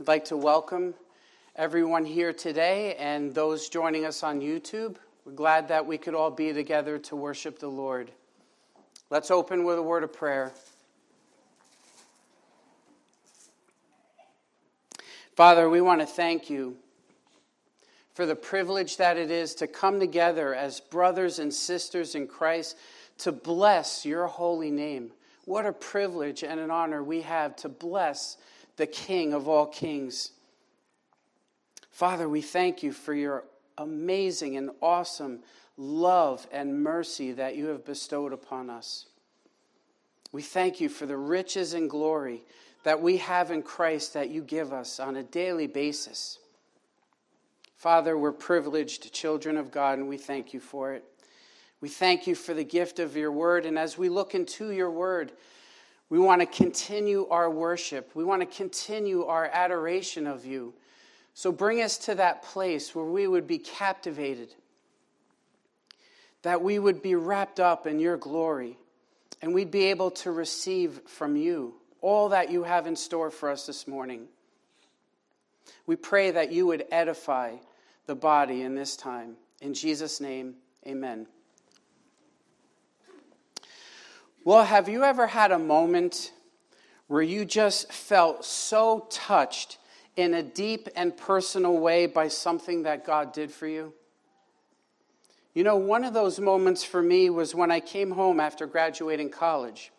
I'd like to welcome everyone here today and those joining us on YouTube. We're glad that we could all be together to worship the Lord. Let's open with a word of prayer. Father, we want to thank you for the privilege that it is to come together as brothers and sisters in Christ to bless your holy name. What a privilege and an honor we have to bless the King of all kings. Father, we thank you for your amazing and awesome love and mercy that you have bestowed upon us. We thank you for the riches and glory that we have in Christ that you give us on a daily basis. Father, we're privileged children of God, and we thank you for it. We thank you for the gift of your word, and as we look into your word, we want to continue our worship. We want to continue our adoration of you. So bring us to that place where we would be captivated, that we would be wrapped up in your glory, and we'd be able to receive from you all that you have in store for us this morning. We pray that you would edify the body in this time. In Jesus' name, amen. Well, have you ever had a moment where you just felt so touched in a deep and personal way by something that God did for you? You know, one of those moments for me was when I came home after graduating college.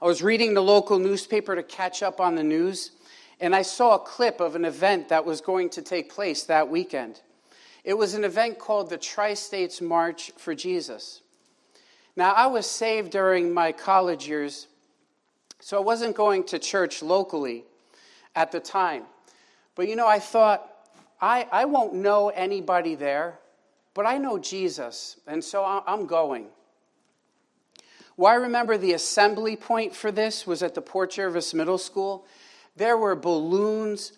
I was reading the local newspaper to catch up on the news, and I saw a clip of an event that was going to take place that weekend. It was an event called the Tri States March for Jesus. Now, I was saved during my college years, so I wasn't going to church locally at the time. But you know, I thought, I, I won't know anybody there, but I know Jesus, and so I'm going. Well, I remember the assembly point for this was at the Port Jervis Middle School. There were balloons,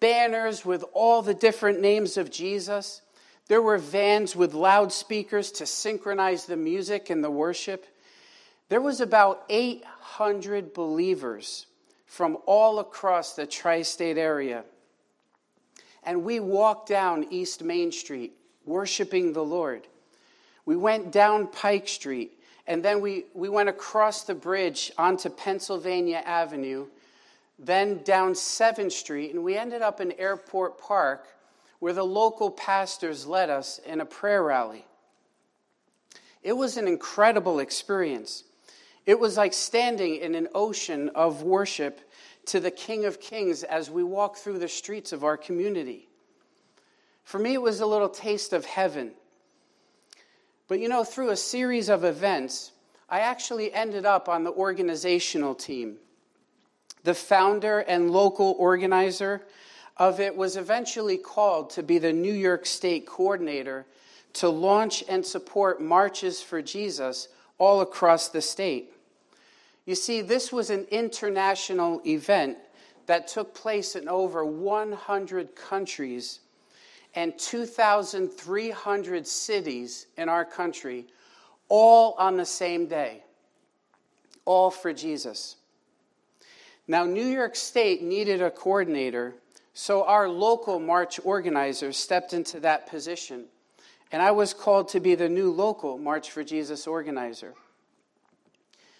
banners with all the different names of Jesus. There were vans with loudspeakers to synchronize the music and the worship. There was about 800 believers from all across the tri state area. And we walked down East Main Street worshiping the Lord. We went down Pike Street, and then we, we went across the bridge onto Pennsylvania Avenue, then down 7th Street, and we ended up in Airport Park where the local pastors led us in a prayer rally. It was an incredible experience. It was like standing in an ocean of worship to the King of Kings as we walked through the streets of our community. For me, it was a little taste of heaven. But you know, through a series of events, I actually ended up on the organizational team. The founder and local organizer of it was eventually called to be the New York State coordinator to launch and support marches for Jesus all across the state. You see, this was an international event that took place in over 100 countries and 2,300 cities in our country, all on the same day, all for Jesus. Now, New York State needed a coordinator so our local March organizer stepped into that position, and I was called to be the new local March for Jesus organizer.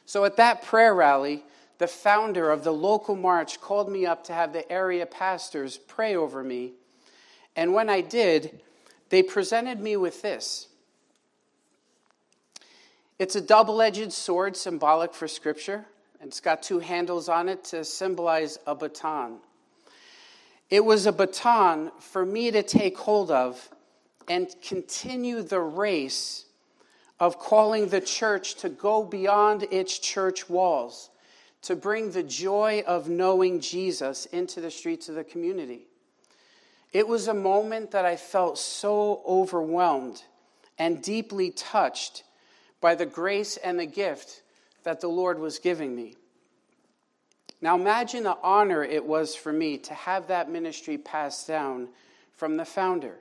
So at that prayer rally, the founder of the local march called me up to have the area pastors pray over me. And when I did, they presented me with this. It's a double edged sword symbolic for Scripture, and it's got two handles on it to symbolize a baton. It was a baton for me to take hold of and continue the race of calling the church to go beyond its church walls, to bring the joy of knowing Jesus into the streets of the community. It was a moment that I felt so overwhelmed and deeply touched by the grace and the gift that the Lord was giving me. Now imagine the honor it was for me to have that ministry passed down from the founder.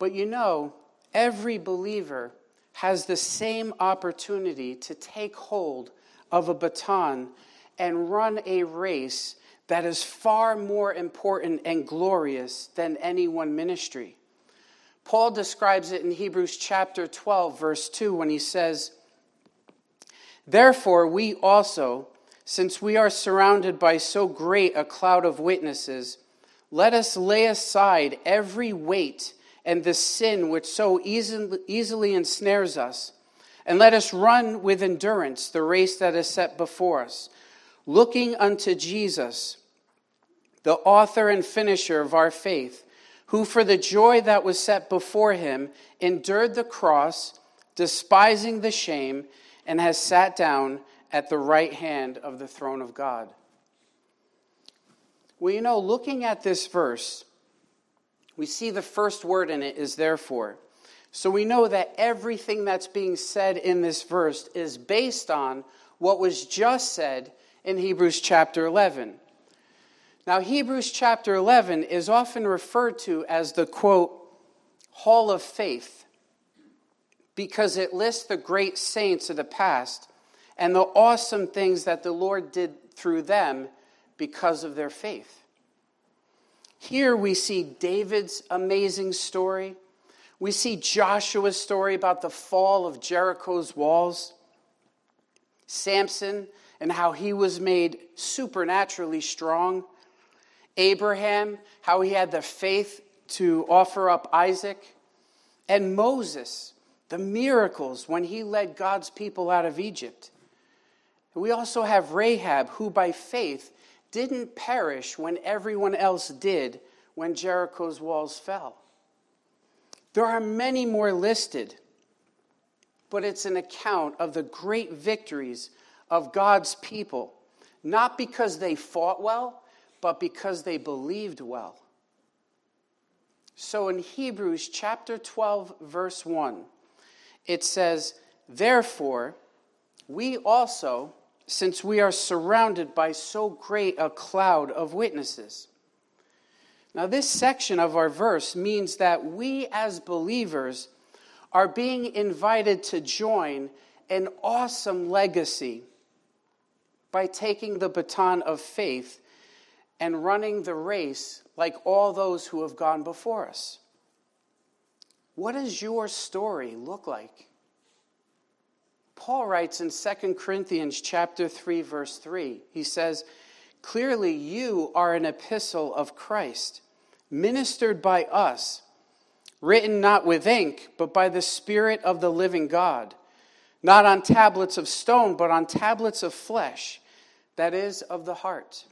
But you know, every believer has the same opportunity to take hold of a baton and run a race that is far more important and glorious than any one ministry. Paul describes it in Hebrews chapter 12, verse 2, when he says, Therefore, we also, since we are surrounded by so great a cloud of witnesses, let us lay aside every weight and the sin which so easily, ensnares us, and let us run with endurance the race that is set before us, looking unto Jesus, the author and finisher of our faith, who for the joy that was set before him endured the cross, despising the shame, and has sat down at the right hand of the throne of God. Well, you know, looking at this verse, we see the first word in it is therefore. So we know that everything that's being said in this verse is based on what was just said in Hebrews chapter 11. Now, Hebrews chapter 11 is often referred to as the quote, Hall of Faith, because it lists the great saints of the past and the awesome things that the Lord did through them because of their faith. Here we see David's amazing story. We see Joshua's story about the fall of Jericho's walls. Samson and how he was made supernaturally strong. Abraham, how he had the faith to offer up Isaac. And Moses, the miracles when he led God's people out of Egypt. We also have Rahab, who by faith didn't perish when everyone else did when Jericho's walls fell. There are many more listed, but it's an account of the great victories of God's people, not because they fought well, but because they believed well. So in Hebrews chapter 12, verse 1, it says, Therefore, we also since we are surrounded by so great a cloud of witnesses. Now, this section of our verse means that we as believers are being invited to join an awesome legacy by taking the baton of faith and running the race like all those who have gone before us. What does your story look like? Paul writes in 2 Corinthians chapter 3 verse 3. He says, "Clearly you are an epistle of Christ, ministered by us, written not with ink, but by the Spirit of the living God, not on tablets of stone, but on tablets of flesh, that is of the heart."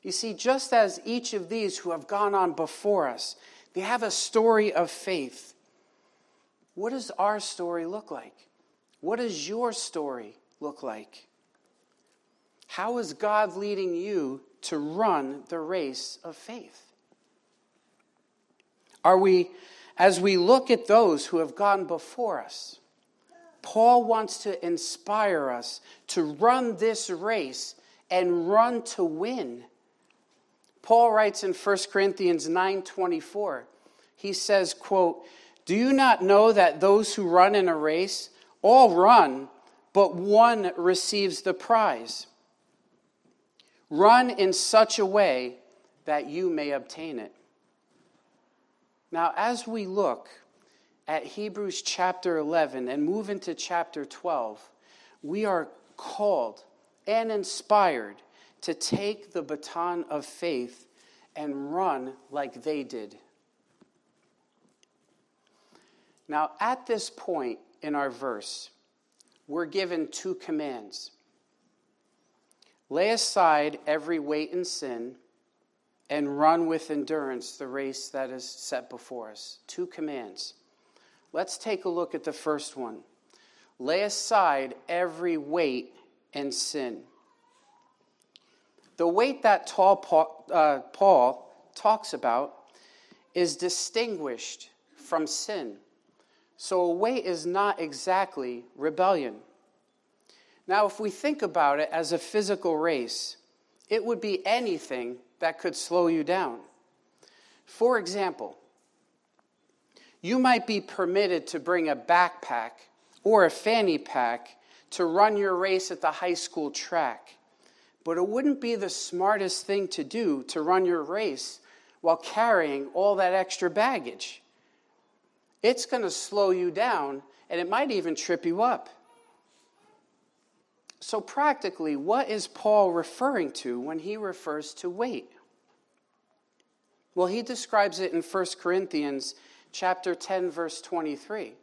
You see, just as each of these who have gone on before us, they have a story of faith what does our story look like? What does your story look like? How is God leading you to run the race of faith? Are we, as we look at those who have gone before us, Paul wants to inspire us to run this race and run to win. Paul writes in 1 Corinthians 9:24. He says, quote, do you not know that those who run in a race all run, but one receives the prize? Run in such a way that you may obtain it. Now, as we look at Hebrews chapter 11 and move into chapter 12, we are called and inspired to take the baton of faith and run like they did. Now, at this point in our verse, we're given two commands lay aside every weight and sin and run with endurance the race that is set before us. Two commands. Let's take a look at the first one lay aside every weight and sin. The weight that Paul, uh, Paul talks about is distinguished from sin. So a weight is not exactly rebellion. Now, if we think about it as a physical race, it would be anything that could slow you down. For example, you might be permitted to bring a backpack or a fanny pack to run your race at the high school track. But it wouldn't be the smartest thing to do to run your race while carrying all that extra baggage. It's going to slow you down and it might even trip you up. So, practically, what is Paul referring to when he refers to weight? Well, he describes it in 1 Corinthians chapter 10 verse 23.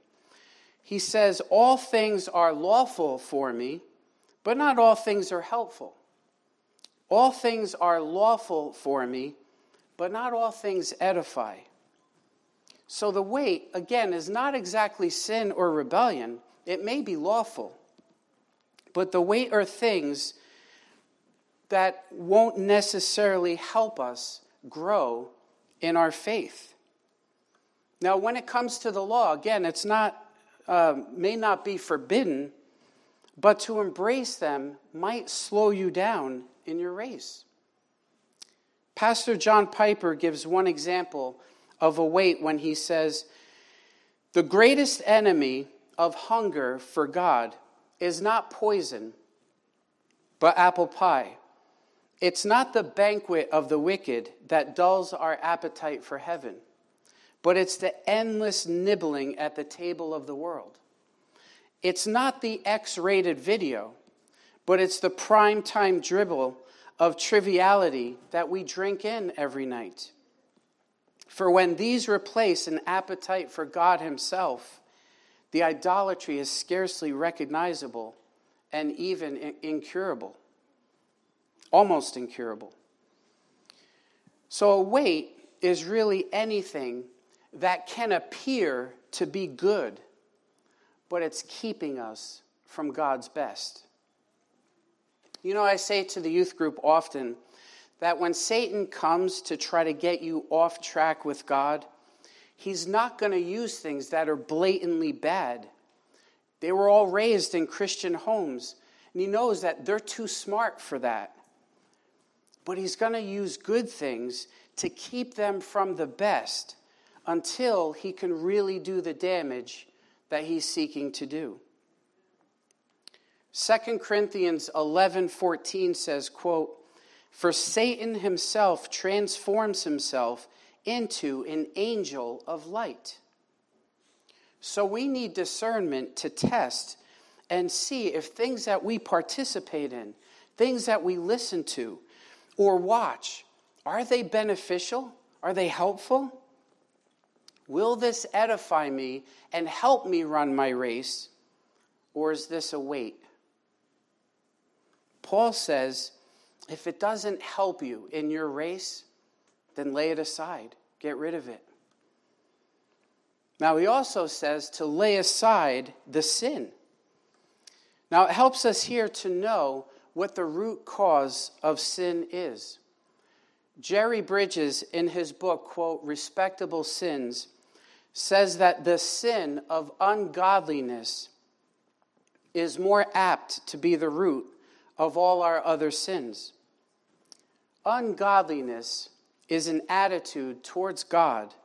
He says, "All things are lawful for me, but not all things are helpful. All things are lawful for me, but not all things edify." So the weight again is not exactly sin or rebellion. It may be lawful, but the weight are things that won't necessarily help us grow in our faith. Now, when it comes to the law, again, it's not, uh, may not be forbidden, but to embrace them might slow you down in your race. Pastor John Piper gives one example of a weight when he says, The greatest enemy of hunger for God is not poison, but apple pie. It's not the banquet of the wicked that dulls our appetite for heaven, but it's the endless nibbling at the table of the world. It's not the X rated video, but it's the prime time dribble of triviality that we drink in every night. For when these replace an appetite for God Himself, the idolatry is scarcely recognizable and even incurable, almost incurable. So, a weight is really anything that can appear to be good, but it's keeping us from God's best. You know, I say to the youth group often that when Satan comes to try to get you off track with God, He's not going to use things that are blatantly bad. They were all raised in Christian homes, and he knows that they're too smart for that. But he's going to use good things to keep them from the best until he can really do the damage that he's seeking to do. 2 Corinthians 11:14 says, quote, "For Satan himself transforms himself into an angel of light. So we need discernment to test and see if things that we participate in, things that we listen to or watch, are they beneficial? Are they helpful? Will this edify me and help me run my race? Or is this a weight? Paul says, if it doesn't help you in your race, then lay it aside. Get rid of it. Now, he also says to lay aside the sin. Now, it helps us here to know what the root cause of sin is. Jerry Bridges, in his book, quote, Respectable Sins, says that the sin of ungodliness is more apt to be the root of all our other sins. Ungodliness is an attitude towards God,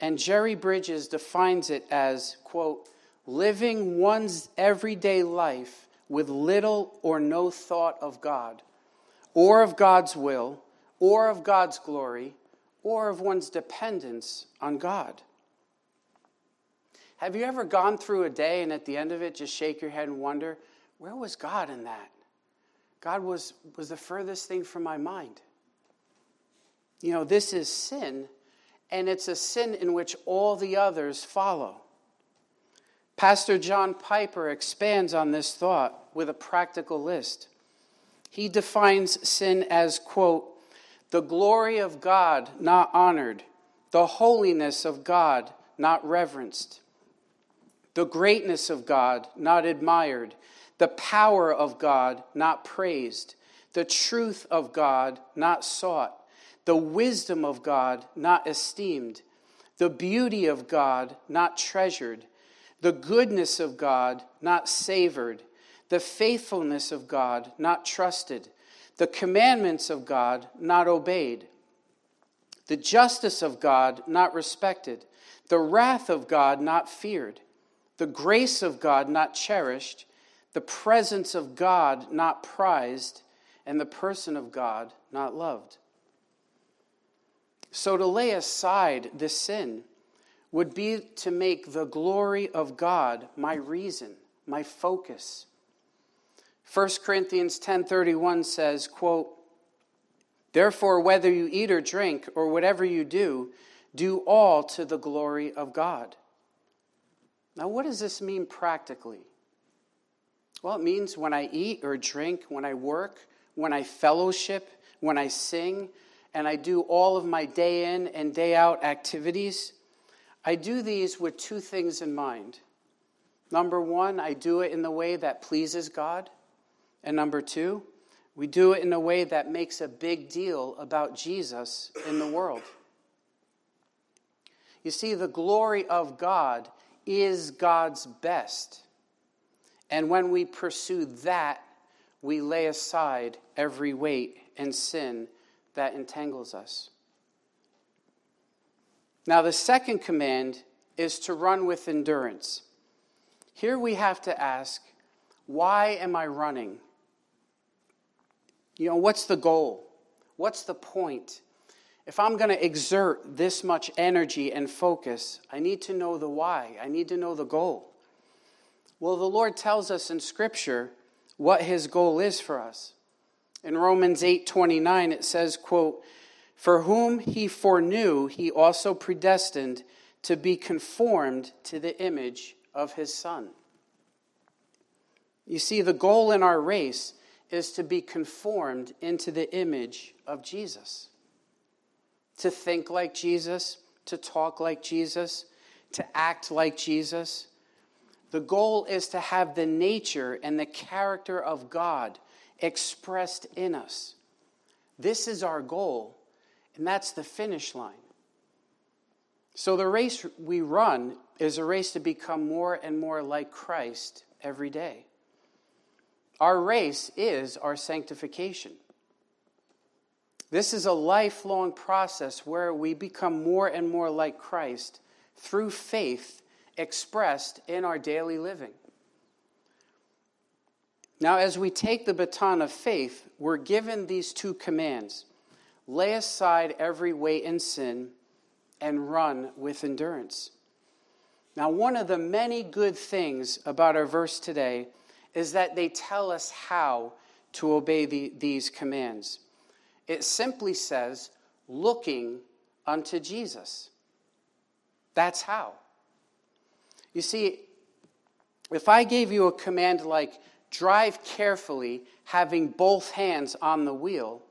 and Jerry Bridges defines it as, quote, living one's everyday life with little or no thought of God, or of God's will, or of God's glory, or of one's dependence on God. Have you ever gone through a day and at the end of it just shake your head and wonder, where was God in that? God was, was the furthest thing from my mind. You know, this is sin, and it's a sin in which all the others follow. Pastor John Piper expands on this thought with a practical list. He defines sin as, quote, the glory of God not honored, the holiness of God not reverenced, the greatness of God not admired, the power of God not praised, the truth of God not sought the wisdom of God not esteemed, the beauty of God not treasured, the goodness of God not savored, the faithfulness of God not trusted, the commandments of God not obeyed, the justice of God not respected, the wrath of God not feared, the grace of God not cherished, the presence of God not prized, and the person of God not loved. So to lay aside the sin would be to make the glory of God my reason, my focus. 1 Corinthians 10:31 says, quote, Therefore whether you eat or drink or whatever you do, do all to the glory of God. Now what does this mean practically? Well, it means when I eat or drink, when I work, when I fellowship, when I sing, and I do all of my day in and day out activities, I do these with two things in mind. Number one, I do it in the way that pleases God. And number two, we do it in a way that makes a big deal about Jesus in the world. You see, the glory of God is God's best. And when we pursue that, we lay aside every weight and sin that entangles us. Now, the second command is to run with endurance. Here we have to ask, why am I running? You know, what's the goal? What's the point? If I'm going to exert this much energy and focus, I need to know the why. I need to know the goal. Well, the Lord tells us in Scripture what his goal is for us. In Romans 8:29 it says, quote, "For whom he foreknew, he also predestined to be conformed to the image of his son." You see, the goal in our race is to be conformed into the image of Jesus. To think like Jesus, to talk like Jesus, to act like Jesus. The goal is to have the nature and the character of God expressed in us. This is our goal, and that's the finish line. So, the race we run is a race to become more and more like Christ every day. Our race is our sanctification. This is a lifelong process where we become more and more like Christ through faith expressed in our daily living. Now, as we take the baton of faith, we're given these two commands lay aside every weight and sin and run with endurance. Now, one of the many good things about our verse today is that they tell us how to obey the, these commands. It simply says, looking unto Jesus. That's how. You see, if I gave you a command like, drive carefully, having both hands on the wheel,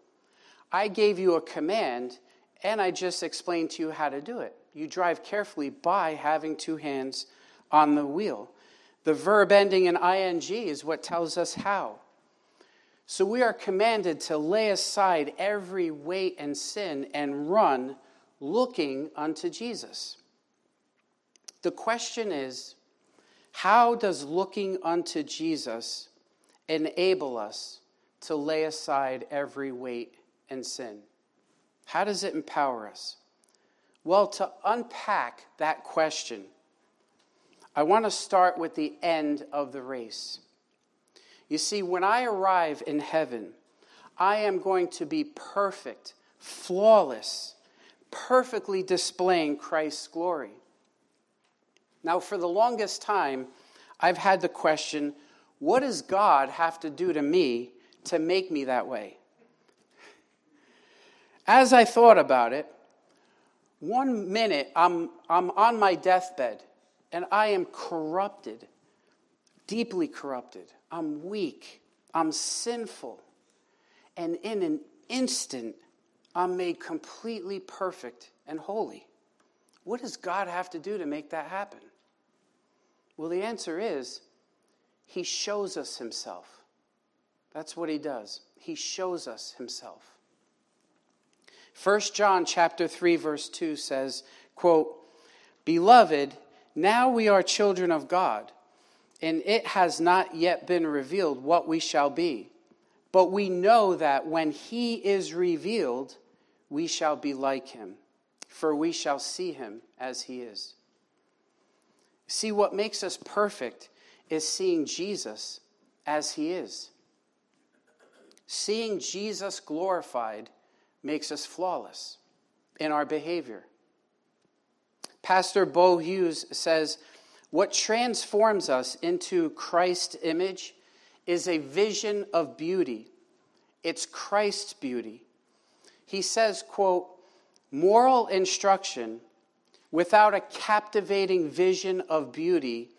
I gave you a command and I just explained to you how to do it. You drive carefully by having two hands on the wheel. The verb ending in ing is what tells us how. So we are commanded to lay aside every weight and sin and run looking unto Jesus. The question is how does looking unto Jesus enable us to lay aside every weight and sin? How does it empower us? Well, to unpack that question, I want to start with the end of the race. You see, when I arrive in heaven, I am going to be perfect, flawless, perfectly displaying Christ's glory. Now, for the longest time, I've had the question what does God have to do to me to make me that way? As I thought about it, one minute I'm, I'm on my deathbed and I am corrupted, deeply corrupted. I'm weak, I'm sinful. And in an instant, I'm made completely perfect and holy. What does God have to do to make that happen? Well, the answer is he shows us himself. That's what he does. He shows us himself. 1 John chapter 3 verse 2 says, quote, "Beloved, now we are children of God, and it has not yet been revealed what we shall be. But we know that when he is revealed, we shall be like him, for we shall see him as he is." See, what makes us perfect is seeing Jesus as he is. Seeing Jesus glorified makes us flawless in our behavior. Pastor Bo Hughes says, What transforms us into Christ's image is a vision of beauty. It's Christ's beauty. He says, quote, moral instruction without a captivating vision of beauty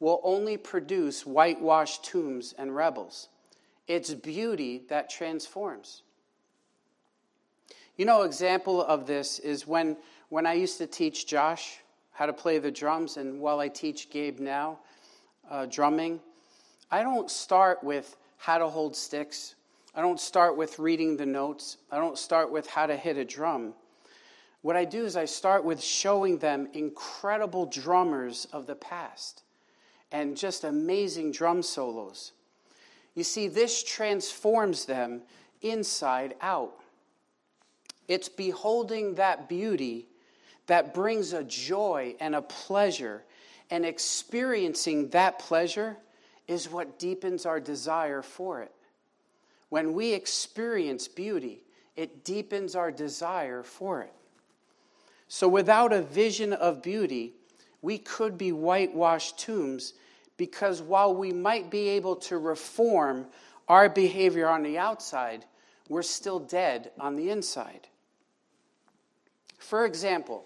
will only produce whitewashed tombs and rebels. It's beauty that transforms. You know, example of this is when, when I used to teach Josh how to play the drums, and while I teach Gabe now uh, drumming, I don't start with how to hold sticks. I don't start with reading the notes. I don't start with how to hit a drum. What I do is I start with showing them incredible drummers of the past and just amazing drum solos. You see, this transforms them inside out. It's beholding that beauty that brings a joy and a pleasure, and experiencing that pleasure is what deepens our desire for it. When we experience beauty, it deepens our desire for it. So, without a vision of beauty, we could be whitewashed tombs because while we might be able to reform our behavior on the outside, we're still dead on the inside. For example,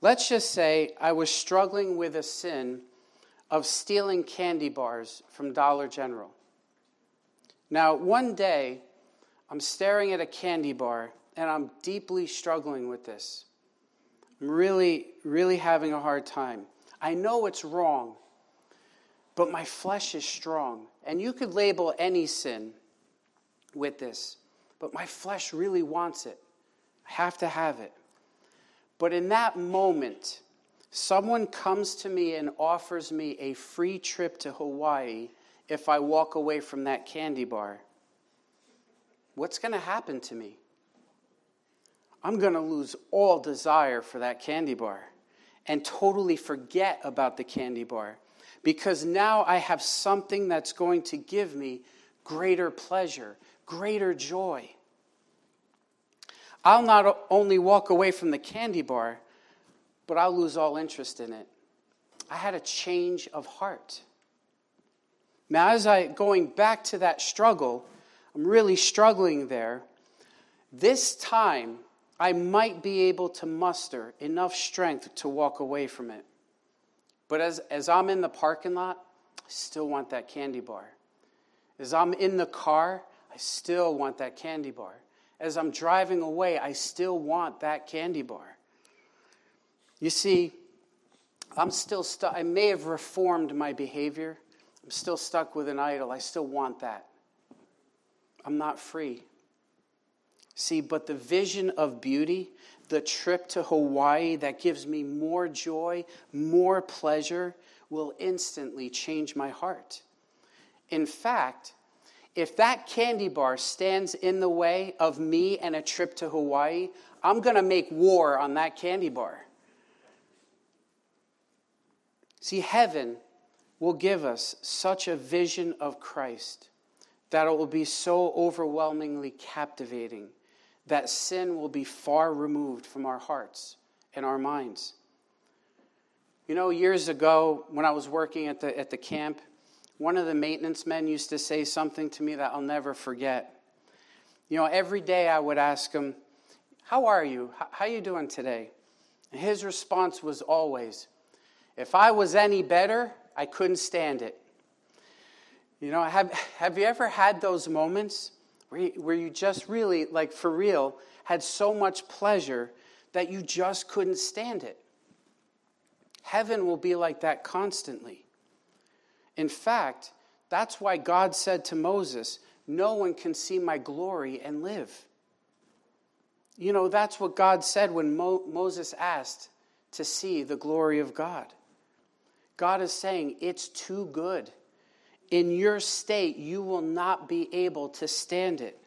let's just say I was struggling with a sin of stealing candy bars from Dollar General. Now, one day, I'm staring at a candy bar and I'm deeply struggling with this. I'm really, really having a hard time. I know it's wrong, but my flesh is strong. And you could label any sin with this, but my flesh really wants it. I have to have it. But in that moment, someone comes to me and offers me a free trip to Hawaii if I walk away from that candy bar. What's going to happen to me? I'm going to lose all desire for that candy bar and totally forget about the candy bar because now I have something that's going to give me greater pleasure, greater joy. I'll not only walk away from the candy bar, but I'll lose all interest in it. I had a change of heart. Now, as I going back to that struggle, I'm really struggling there. This time, I might be able to muster enough strength to walk away from it. But as, as I'm in the parking lot, I still want that candy bar. As I'm in the car, I still want that candy bar. As I'm driving away, I still want that candy bar. You see, I'm still stuck. I may have reformed my behavior. I'm still stuck with an idol. I still want that. I'm not free. See, but the vision of beauty, the trip to Hawaii that gives me more joy, more pleasure, will instantly change my heart. In fact, if that candy bar stands in the way of me and a trip to Hawaii, I'm going to make war on that candy bar. See, heaven will give us such a vision of Christ that it will be so overwhelmingly captivating that sin will be far removed from our hearts and our minds. You know, years ago, when I was working at the, at the camp, one of the maintenance men used to say something to me that I'll never forget. You know, every day I would ask him, How are you? How are you doing today? And his response was always, If I was any better, I couldn't stand it. You know, have, have you ever had those moments where you, where you just really, like for real, had so much pleasure that you just couldn't stand it. Heaven will be like that constantly. In fact, that's why God said to Moses, No one can see my glory and live. You know, that's what God said when Mo- Moses asked to see the glory of God. God is saying, It's too good in your state, you will not be able to stand it.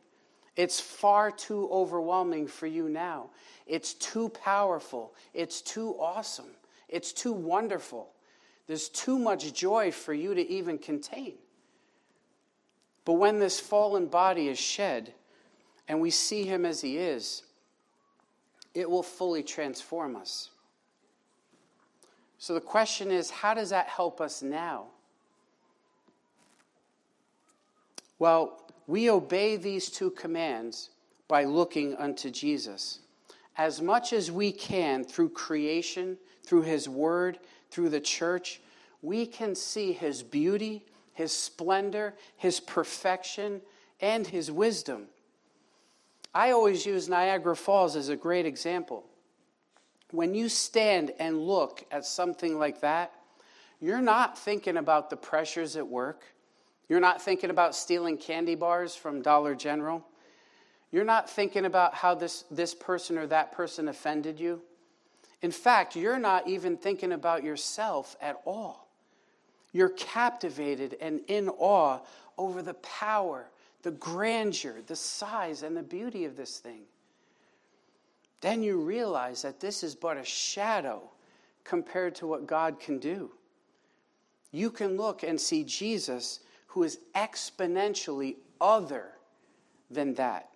It's far too overwhelming for you now. It's too powerful. It's too awesome. It's too wonderful. There's too much joy for you to even contain. But when this fallen body is shed and we see him as he is, it will fully transform us. So the question is how does that help us now? Well, we obey these two commands by looking unto Jesus. As much as we can through creation, through his word, through the church, we can see his beauty, his splendor, his perfection, and his wisdom. I always use Niagara Falls as a great example. When you stand and look at something like that, you're not thinking about the pressures at work. You're not thinking about stealing candy bars from Dollar General. You're not thinking about how this, this person or that person offended you. In fact, you're not even thinking about yourself at all. You're captivated and in awe over the power, the grandeur, the size, and the beauty of this thing. Then you realize that this is but a shadow compared to what God can do. You can look and see Jesus, who is exponentially other than that.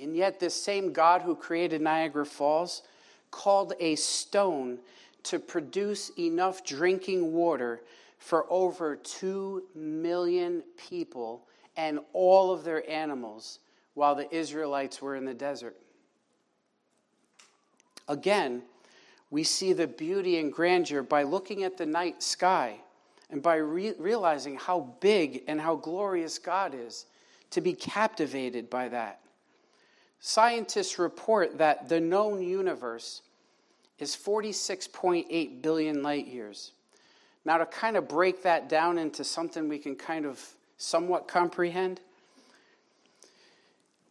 And yet, this same God who created Niagara Falls called a stone to produce enough drinking water for over 2 million people and all of their animals while the Israelites were in the desert. Again, we see the beauty and grandeur by looking at the night sky and by re- realizing how big and how glorious God is to be captivated by that. Scientists report that the known universe is 46.8 billion light years. Now, to kind of break that down into something we can kind of somewhat comprehend,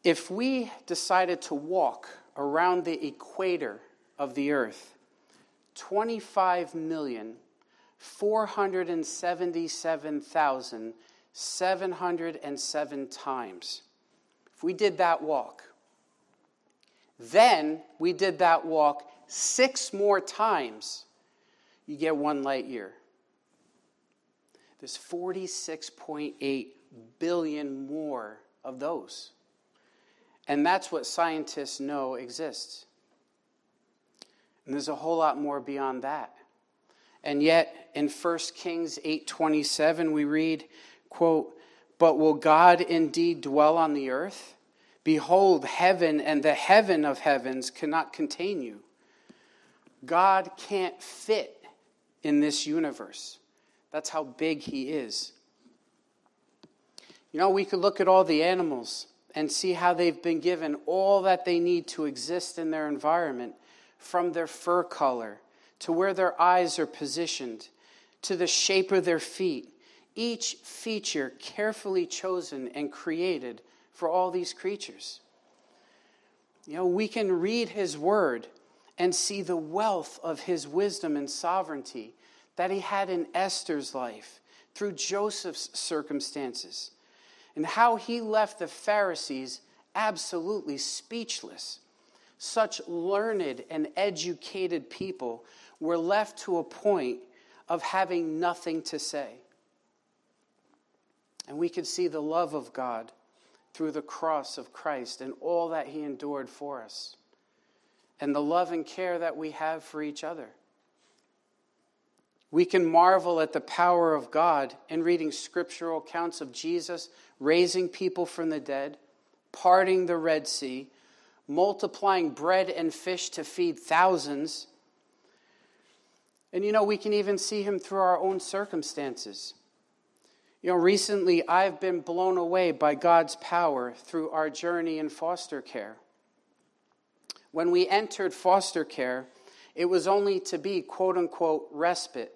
if we decided to walk around the equator of the earth 25 million 477,707 times, if we did that walk, then we did that walk six more times, you get one light year. There's 46.8 billion more of those. And that's what scientists know exists. And there's a whole lot more beyond that. And yet in 1 Kings 8:27 we read, quote, "But will God indeed dwell on the earth? Behold, heaven and the heaven of heavens cannot contain you." God can't fit in this universe. That's how big he is. You know, we could look at all the animals and see how they've been given all that they need to exist in their environment, from their fur color to where their eyes are positioned to the shape of their feet. Each feature carefully chosen and created for all these creatures. You know, we can read his word and see the wealth of his wisdom and sovereignty that he had in Esther's life through Joseph's circumstances, and how he left the Pharisees absolutely speechless. Such learned and educated people were left to a point of having nothing to say. And we can see the love of God through the cross of Christ and all that he endured for us and the love and care that we have for each other. We can marvel at the power of God in reading scriptural accounts of Jesus raising people from the dead, parting the Red Sea, multiplying bread and fish to feed thousands. And you know, we can even see him through our own circumstances. You know, recently I've been blown away by God's power through our journey in foster care. When we entered foster care, it was only to be quote unquote respite.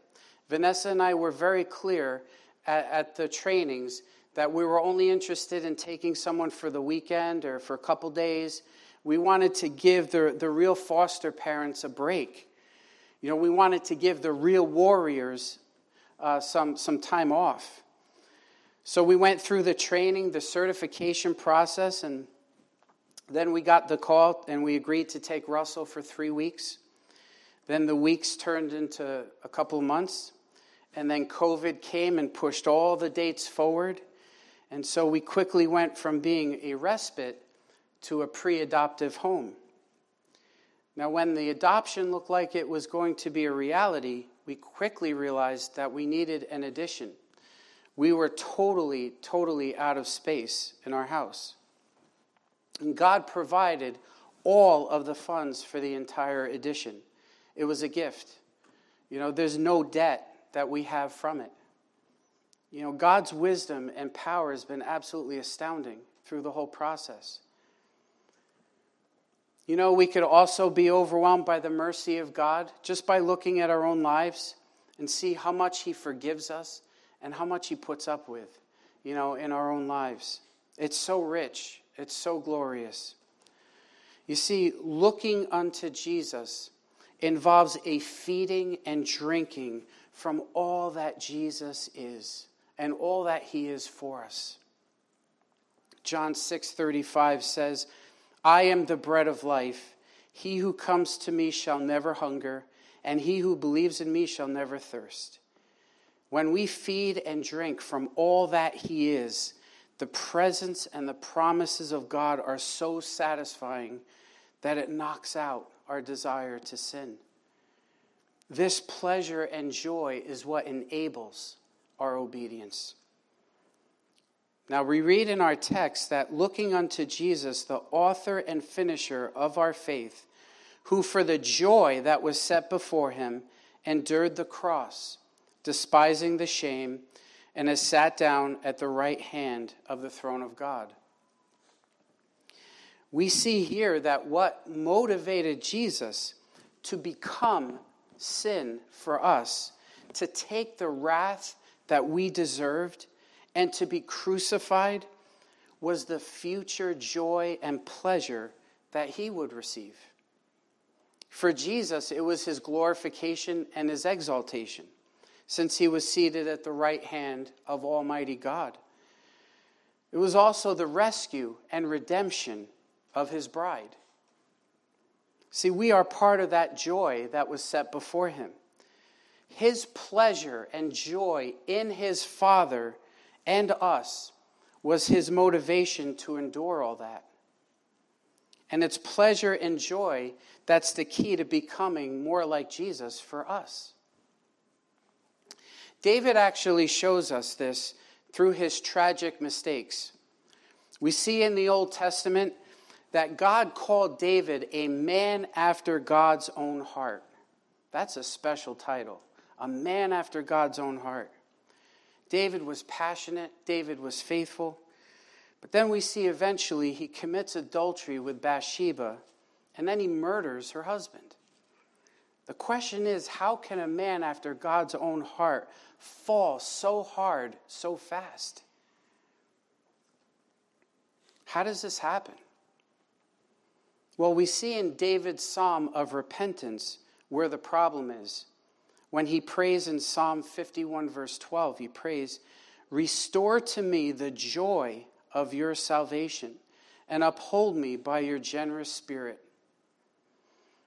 Vanessa and I were very clear at, at, the trainings that we were only interested in taking someone for the weekend or for a couple days. We wanted to give the, the real foster parents a break. You know, we wanted to give the real warriors uh, some, some time off. So we went through the training, the certification process, and then we got the call and we agreed to take Russell for three weeks. Then the weeks turned into a couple months. And then COVID came and pushed all the dates forward. And so we quickly went from being a respite to a pre adoptive home. Now, when the adoption looked like it was going to be a reality, we quickly realized that we needed an addition. We were totally, totally out of space in our house. And God provided all of the funds for the entire addition. It was a gift. You know, there's no debt that we have from it. You know, God's wisdom and power has been absolutely astounding through the whole process. You know, we could also be overwhelmed by the mercy of God just by looking at our own lives and see how much He forgives us and how much He puts up with, you know, in our own lives. It's so rich, it's so glorious. You see, looking unto Jesus involves a feeding and drinking from all that Jesus is and all that he is for us. John 6:35 says, "I am the bread of life. He who comes to me shall never hunger, and he who believes in me shall never thirst." When we feed and drink from all that he is, the presence and the promises of God are so satisfying that it knocks out our desire to sin. This pleasure and joy is what enables our obedience. Now, we read in our text that looking unto Jesus, the author and finisher of our faith, who for the joy that was set before him endured the cross, despising the shame, and has sat down at the right hand of the throne of God. We see here that what motivated Jesus to become sin for us, to take the wrath that we deserved and to be crucified, was the future joy and pleasure that he would receive. For Jesus, it was his glorification and his exaltation, since he was seated at the right hand of Almighty God. It was also the rescue and redemption of his bride. See, we are part of that joy that was set before him. His pleasure and joy in his Father and us was his motivation to endure all that. And it's pleasure and joy that's the key to becoming more like Jesus for us. David actually shows us this through his tragic mistakes. We see in the Old Testament that God called David a man after God's own heart. That's a special title, a man after God's own heart. David was passionate, David was faithful. But then we see eventually he commits adultery with Bathsheba, and then he murders her husband. The question is how can a man after God's own heart fall so hard so fast? How does this happen? Well, we see in David's psalm of repentance where the problem is. When he prays in Psalm 51, verse 12, he prays, Restore to me the joy of your salvation and uphold me by your generous spirit.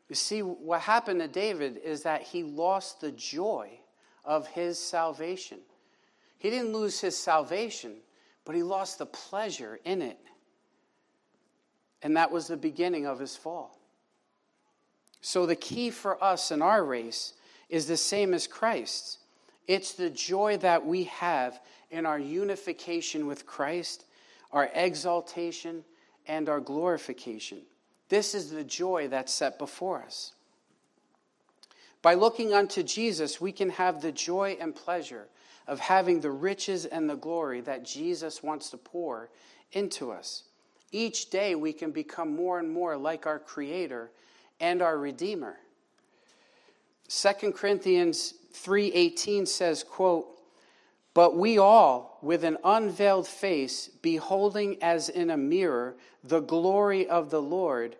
You see, what happened to David is that he lost the joy of his salvation. He didn't lose his salvation, but he lost the pleasure in it. And that was the beginning of his fall. So the key for us in our race is the same as Christ's. It's the joy that we have in our unification with Christ, our exaltation, and our glorification. This is the joy that's set before us. By looking unto Jesus, we can have the joy and pleasure of having the riches and the glory that Jesus wants to pour into us. Each day we can become more and more like our Creator and our Redeemer. 2 Corinthians 3:18 says, quote, "But we all, with an unveiled face, beholding as in a mirror the glory of the Lord,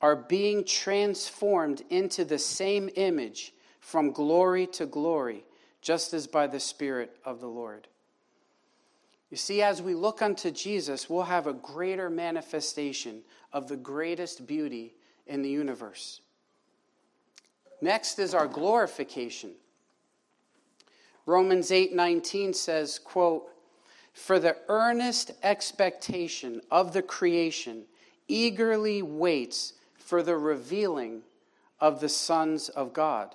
are being transformed into the same image from glory to glory, just as by the Spirit of the Lord." You see, as we look unto Jesus, we'll have a greater manifestation of the greatest beauty in the universe. Next is our glorification. Romans 8:19 says, quote, For the earnest expectation of the creation eagerly waits for the revealing of the sons of God.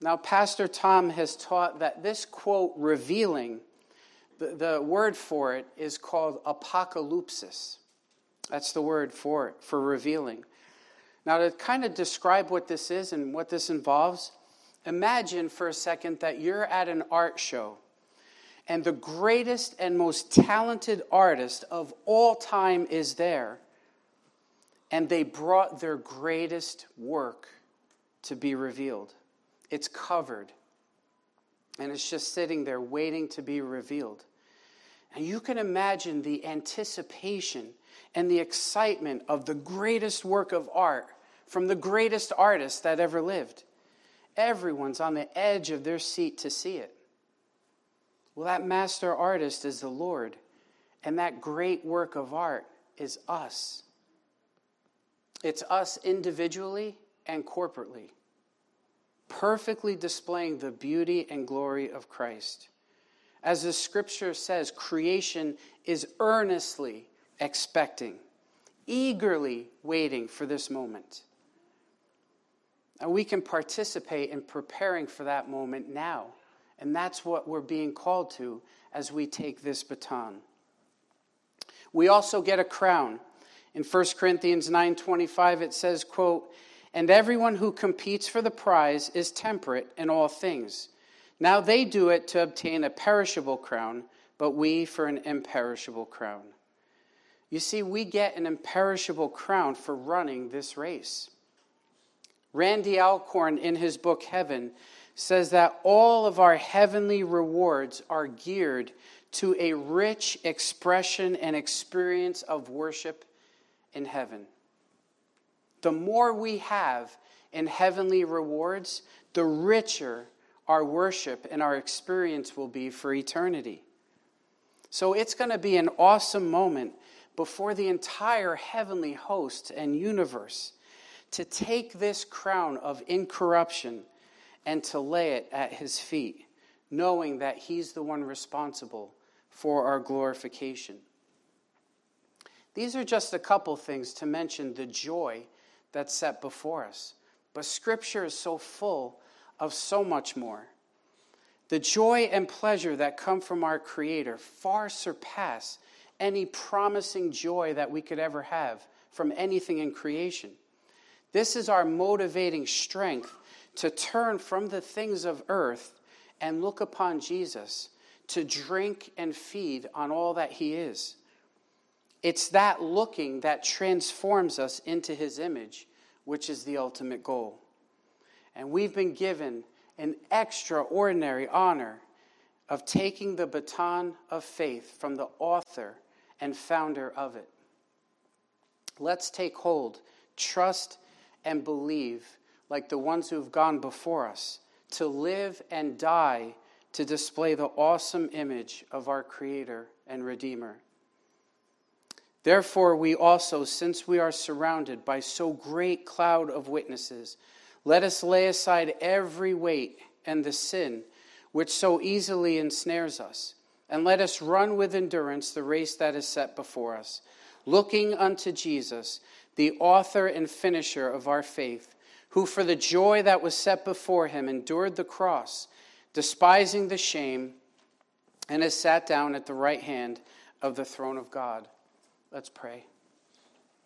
Now, Pastor Tom has taught that this quote, revealing, the, the word for it is called apocalypsis. That's the word for it, for revealing. Now, to kind of describe what this is and what this involves, imagine for a second that you're at an art show and the greatest and most talented artist of all time is there, and they brought their greatest work to be revealed. It's covered, and it's just sitting there waiting to be revealed. And you can imagine the anticipation and the excitement of the greatest work of art from the greatest artist that ever lived. Everyone's on the edge of their seat to see it. Well, that master artist is the Lord, and that great work of art is us. It's us individually and corporately, perfectly displaying the beauty and glory of Christ. As the scripture says, creation is earnestly expecting, eagerly waiting for this moment. And we can participate in preparing for that moment now. And that's what we're being called to as we take this baton. We also get a crown. In 1 Corinthians 9:25 it says, quote, "And everyone who competes for the prize is temperate in all things. Now they do it to obtain a perishable crown, but we for an imperishable crown." You see, we get an imperishable crown for running this race. Randy Alcorn, in his book Heaven, says that all of our heavenly rewards are geared to a rich expression and experience of worship in heaven. The more we have in heavenly rewards, the richer our worship and our experience will be for eternity. So it's going to be an awesome moment before the entire heavenly host and universe to take this crown of incorruption and to lay it at his feet, knowing that he's the one responsible for our glorification. These are just a couple things to mention the joy that's set before us. But Scripture is so full of so much more. The joy and pleasure that come from our Creator far surpass any promising joy that we could ever have from anything in creation. This is our motivating strength to turn from the things of earth and look upon Jesus, to drink and feed on all that he is. It's that looking that transforms us into his image, which is the ultimate goal. And we've been given an extraordinary honor of taking the baton of faith from the author and founder of it. Let's take hold, trust, and believe like the ones who've gone before us, to live and die to display the awesome image of our Creator and Redeemer. Therefore, we also, since we are surrounded by so great cloud of witnesses, let us lay aside every weight and the sin which so easily ensnares us, and let us run with endurance the race that is set before us, looking unto Jesus, the author and finisher of our faith who for the joy that was set before him endured the cross, despising the shame, and has sat down at the right hand of the throne of God. Let's pray.